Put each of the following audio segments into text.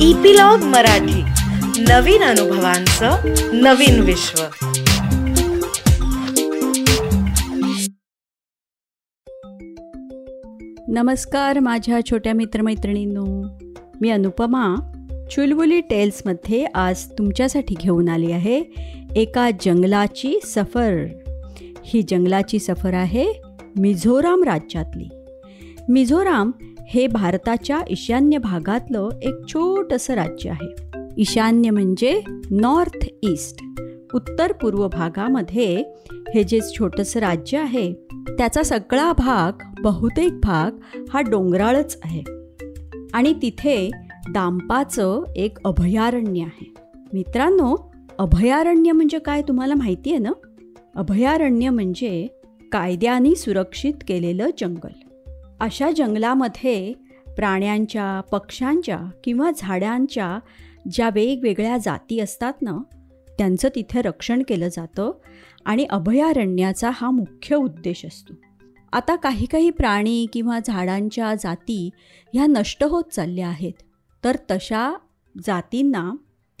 Epilogue Marathi. नवीन अनुभवांचं नवीन विश्व. नमस्कार माझ्या छोट्या मित्रमैत्रिणींनो. मी अनुपमा चुलबुली टेल्समध्ये आज तुमच्यासाठी घेऊन आली आहे एका जंगलाची सफर. ही जंगलाची सफर आहे मिझोराम राज्यातली. मिझोराम हे भारताच्या ईशान्य भागातलं एक छोटंसं राज्य आहे. ईशान्य म्हणजे नॉर्थ ईस्ट. उत्तर पूर्व भागामध्ये हे जे छोटंसं राज्य आहे त्याचा सगळा भाग बहुतेक भाग हा डोंगराळच आहे. आणि तिथे दांपाचं एक अभयारण्य आहे. मित्रांनो अभयारण्य म्हणजे काय तुम्हाला माहिती आहे ना? अभयारण्य म्हणजे कायद्याने सुरक्षित केलेलं जंगल. अशा जंगलामध्ये प्राण्यांच्या पक्ष्यांच्या किंवा झाडांच्या ज्या वेगवेगळ्या जाती असतात ना त्यांचं तिथे रक्षण केलं जातं आणि अभयारण्याचा हा मुख्य उद्देश असतो. आता काही काही प्राणी किंवा झाडांच्या जाती ह्या नष्ट होत चालल्या आहेत. तर तशा जातींना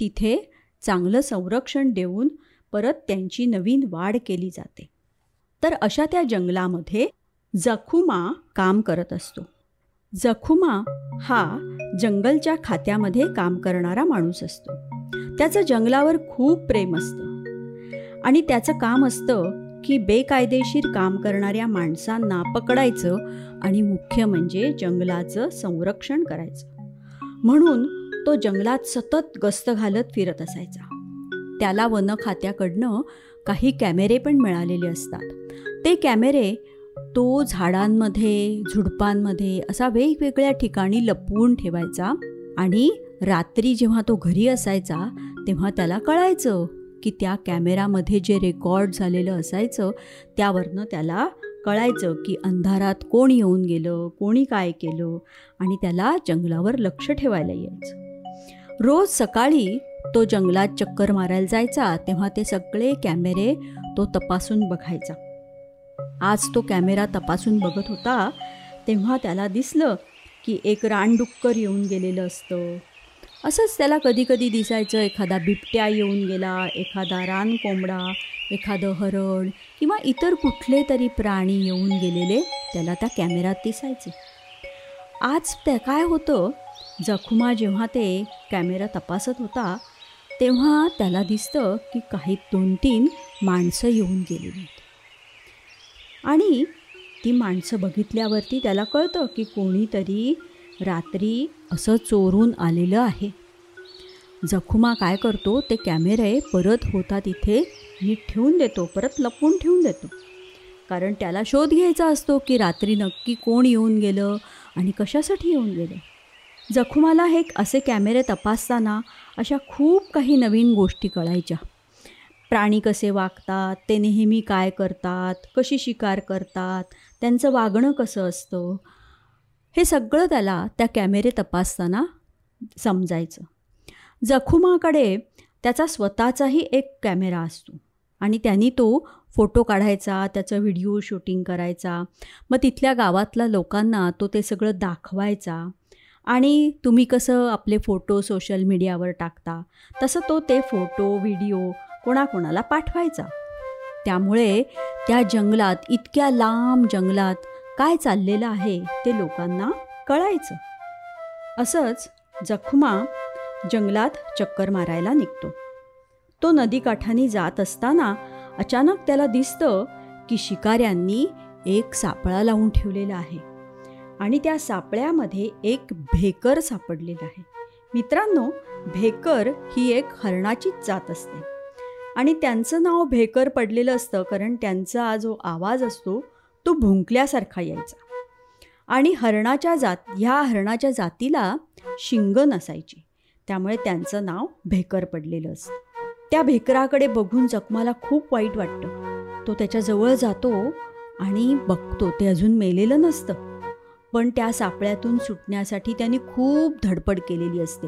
तिथे चांगलं संरक्षण देऊन परत त्यांची नवीन वाढ केली जाते. तर अशा त्या जंगलामध्ये जखुमा काम करत असतो. जखुमा हा जंगलच्या खात्यामध्ये काम करणारा माणूस असतो. त्याचं जंगलावर खूप प्रेम असतं. आणि त्याचं काम असतं की बेकायदेशीर काम करणाऱ्या माणसांना पकडायचं आणि मुख्य म्हणजे जंगलाचं संरक्षण करायचं. म्हणून तो जंगलात सतत गस्त घालत फिरत असायचा. त्याला वन खात्याकडनं काही कॅमेरे पण मिळालेले असतात. ते कॅमेरे तो झाडांमध्ये झुडपांमध्ये असा वेगवेगळ्या ठिकाणी लपवून ठेवायचा आणि रात्री जेव्हा तो घरी असायचा तेव्हा त्याला कळायचं की त्या कॅमेरामध्ये जे रेकॉर्ड झालेलं असायचं त्यावरनं त्याला कळायचं की अंधारात कोण येऊन गेलं कोणी काय केलं आणि त्याला जंगलावर लक्ष ठेवायला यायचं. रोज सकाळी तो जंगलात चक्कर मारायला जायचा तेव्हा ते सगळे कॅमेरे तो तपासून बघायचा. आज तो कॅमेरा तपासून बघत होता तेव्हा त्याला दिसलं की एक रानडुक्कर येऊन गेलेलं असतं. असंच त्याला कधीकधी दिसायचं एखादा बिबट्या येऊन गेला एखादा रान कोंबडा एखादं हरण किंवा इतर कुठले तरी प्राणी येऊन गेलेले त्याला त्या कॅमेऱ्यात दिसायचे. आज त्या काय होतं? जखुमा जेव्हा ते कॅमेरा तपासत होता तेव्हा त्याला दिसतं की काही दोन तीन माणसं येऊन गेलेली. आणि ती माणसं बघितल्यावरती त्याला कळतं की कोणीतरी रात्री असं चोरून आलेलं आहे. जखुमा काय करतो ते कॅमेरे परत होता तिथे नीट ठेवून देतो परत लपवून ठेवून देतो. कारण त्याला शोध घ्यायचा असतो की रात्री नक्की कोण येऊन गेलं आणि कशासाठी येऊन गेलं. जखुमाला हे असे कॅमेरे तपासताना अशा खूप काही नवीन गोष्टी कळायच्या. प्राणी कसे वागतात ते नेहमी काय करतात कशी शिकार करतात त्यांचं वागणं कसं असतं? हे सगळं त्याला त्या कॅमेरे तपासताना समजायचं. जखुमाकडे त्याचा स्वतःचाही एक कॅमेरा असतो आणि त्यांनी तो फोटो काढायचा त्याचं व्हिडिओ शूटिंग करायचा. मग तिथल्या गावातल्या लोकांना तो ते सगळं दाखवायचा आणि तुम्ही कसं आपले फोटो सोशल मीडियावर टाकता तसं तो ते फोटो व्हिडिओ कोणाकोणाला पाठवायचा. त्यामुळे त्या जंगलात इतक्या लांब जंगलात काय चाललेलं आहे ते लोकांना कळायचं. असंच जखमा जंगलात चक्कर मारायला निघतो. तो नदीकाठाने जात असताना अचानक त्याला दिसतं की शिकाऱ्यांनी एक सापळा लावून ठेवलेला आहे आणि त्या सापळ्यामध्ये एक भेकर सापडलेला आहे. मित्रांनो भेकर ही एक हरणाचीच जात असते. आणि त्यांचं नाव भेकर पडलेलं असतं कारण त्यांचा जो आवाज असतो तो भुंकल्यासारखा यायचा. आणि हरणाच्या जात ह्या हरणाच्या जातीला शिंग नसायची त्यामुळे त्यांचं नाव भेकर पडलेलं असतं. त्या भेकराकडे बघून जखमाला खूप वाईट वाटतं. तो त्याच्याजवळ जातो आणि बघतो. ते अजून मेलेलं नसतं. पण त्या सापळ्यातून सुटण्यासाठी त्यांनी खूप धडपड केलेली असते.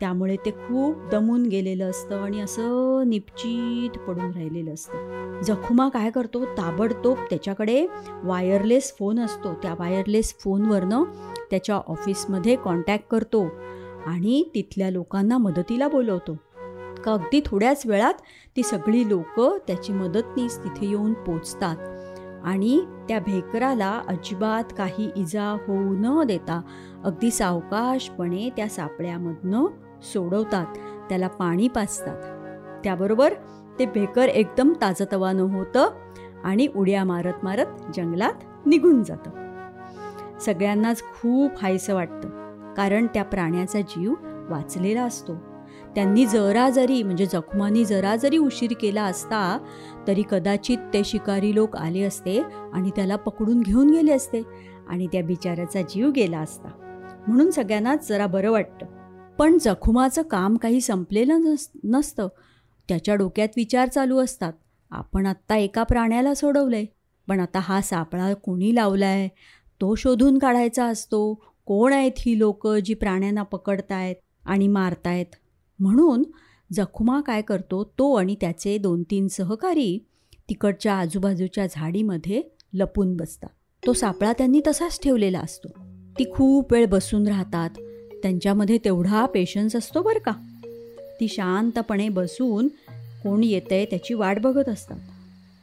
त्यामुळे ते खूप दमून गेलेलं असतं आणि असं निपचित पडून राहिलेलं असतं. जखुमा काय करतो? ताबडतोब त्याच्याकडे वायरलेस फोन असतो. त्या वायरलेस फोनवरनं त्याच्या ऑफिसमध्ये कॉन्टॅक्ट करतो आणि तिथल्या लोकांना मदतीला बोलवतो. का अगदी थोड्याच वेळात ती सगळी लोकं त्याची मदतनीस तिथे येऊन पोचतात आणि त्या भेकराला अजिबात काही इजा होऊ न देता अगदी सावकाशपणे त्या सापळ्यामधनं सोडवतात त्याला पाणी पाचतात त्याबरोबर ते भेकर एकदम ताजतवानं होतं आणि उड्या मारत मारत जंगलात निघून जातं. सगळ्यांनाच खूप हायसं वाटतं कारण त्या प्राण्याचा जीव वाचलेला असतो. त्यांनी जरा जरी म्हणजे जखमांनी जरा जरी उशीर केला असता तरी कदाचित ते शिकारी लोक आले असते आणि त्याला पकडून घेऊन गेले असते आणि त्या बिचाऱ्याचा जीव गेला असता. म्हणून सगळ्यांनाच जरा बरं वाटतं. पण जखुमाचं काम काही संपलेलं नस नसतं. त्याच्या डोक्यात विचार चालू असतात. आपण आत्ता एका प्राण्याला सोडवलंय. पण आता हा सापळा कोणी लावलाय? तो शोधून काढायचा असतो. कोण आहेत ही लोक जी प्राण्यांना पकडतायत आणि मारतायत? म्हणून जखुमा काय करतो? तो आणि त्याचे दोन तीन सहकारी तिकडच्या आजूबाजूच्या झाडीमध्ये लपून बसतात. तो सापळा त्यांनी तसाच ठेवलेला असतो. ती खूप वेळ बसून राहतात. त्यांच्यामध्ये तेवढा पेशन्स असतो बरं का. ती शांतपणे बसून कोण येतंय त्याची वाट बघत असतात.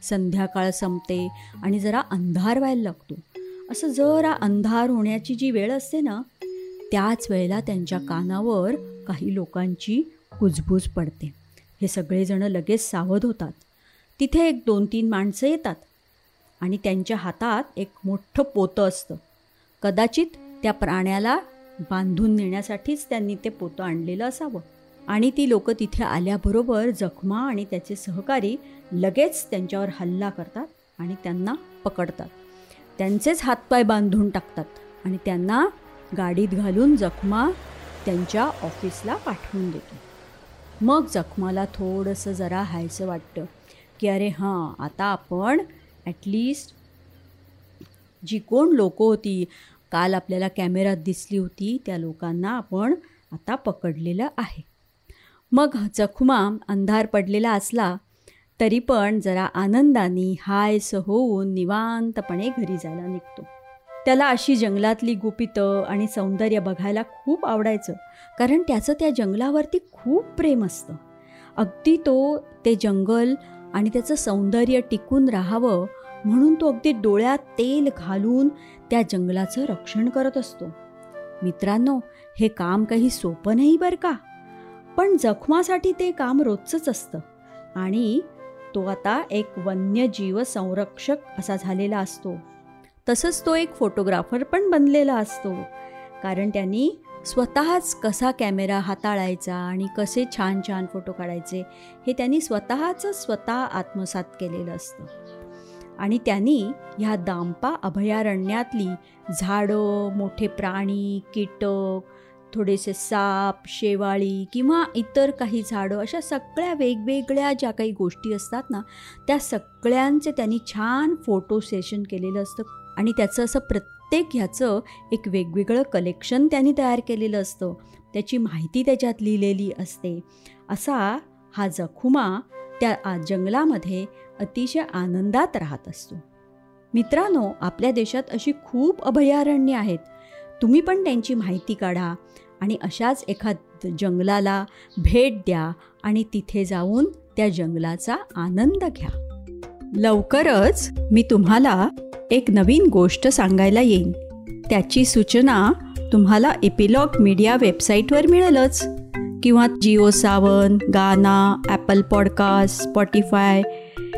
संध्याकाळ संपते आणि जरा अंधार व्हायला लागतो. असं जरा अंधार होण्याची जी वेळ असते ना त्याच वेळेला त्यांच्या कानावर काही लोकांची कुजबूज पडते. हे सगळेजणं लगेच सावध होतात. तिथे एक दोन तीन माणसं येतात आणि त्यांच्या हातात एक मोठं पोतं असतं. कदाचित त्या प्राण्याला बांधून नेण्यासाठीच त्यांनी ते पोतं आणलेलं असावं. आणि ती लोकं तिथे आल्याबरोबर जखमा आणि त्याचे सहकारी लगेच त्यांच्यावर हल्ला करतात आणि त्यांना पकडतात. त्यांचेच हातपाय बांधून टाकतात आणि त्यांना गाडीत घालून जखमा त्यांच्या ऑफिसला पाठवून देतो मग जखमाला थोडंसं जरा हायचं वाटतं की अरे हां आता आपण ॲटलिस्ट जी कोण लोकं होती काल आपल्याला कॅमेऱ्यात दिसली होती त्या लोकांना आपण आता पकडलेलं आहे. मग जखमा अंधार पडलेला असला तरी पण जरा आनंदाने हायस होऊन निवांतपणे घरी जायला निघतो. त्याला अशी जंगलातली गुपितं आणि सौंदर्य बघायला खूप आवडायचं कारण त्याचं त्या जंगलावरती खूप प्रेम असतं. अगदी तो ते जंगल आणि त्याचं सौंदर्य टिकून राहावं म्हणून तो अगदी डोळ्यात तेल घालून त्या जंगलाचं रक्षण करत असतो. मित्रांनो हे काम काही सोपं नाही बरं का? पण जखमासाठी ते काम रोजचंच असतं. आणि तो आता एक वन्यजीव संरक्षक असा झालेला असतो. तसंच तो एक फोटोग्राफर पण बनलेला असतो. कारण त्यांनी स्वतःच कसा कॅमेरा हाताळायचा आणि कसे छान छान फोटो काढायचे हे त्यांनी स्वतःचं स्वतः आत्मसात केलेलं असतं. आणि त्यांनी ह्या दांपा अभयारण्यातली झाडं मोठे प्राणी कीटक थोडेसे साप शेवाळी किंवा इतर काही झाडं अशा सगळ्या वेगवेगळ्या ज्या काही गोष्टी असतात ना त्या सगळ्यांचे त्यांनी छान फोटो सेशन केलेलं असतं. आणि त्याचं असं प्रत्येक ह्याचं एक वेगवेगळं कलेक्शन त्यांनी तयार केलेलं असतं. त्याची माहिती त्याच्यात लिहिलेली असते. असा हा जखुमा त्या जंगलामध्ये अतिशय आनंदात राहत असतो. मित्रांनो आपल्या देशात अशी खूप अभयारण्ये आहेत. तुम्ही पण त्यांची माहिती काढा आणि अशाच एखाद जंगलाला भेट द्या आणि तिथे जाऊन त्या जंगलाचा आनंद घ्या. लवकरच मी तुम्हाला एक नवीन गोष्ट सांगायला येईन. त्याची सूचना तुम्हाला एपिलॉग मीडिया वेबसाईटवर मिळेलच. किंवा जिओ सावन गाना ॲपल पॉडकास्ट स्पॉटीफाय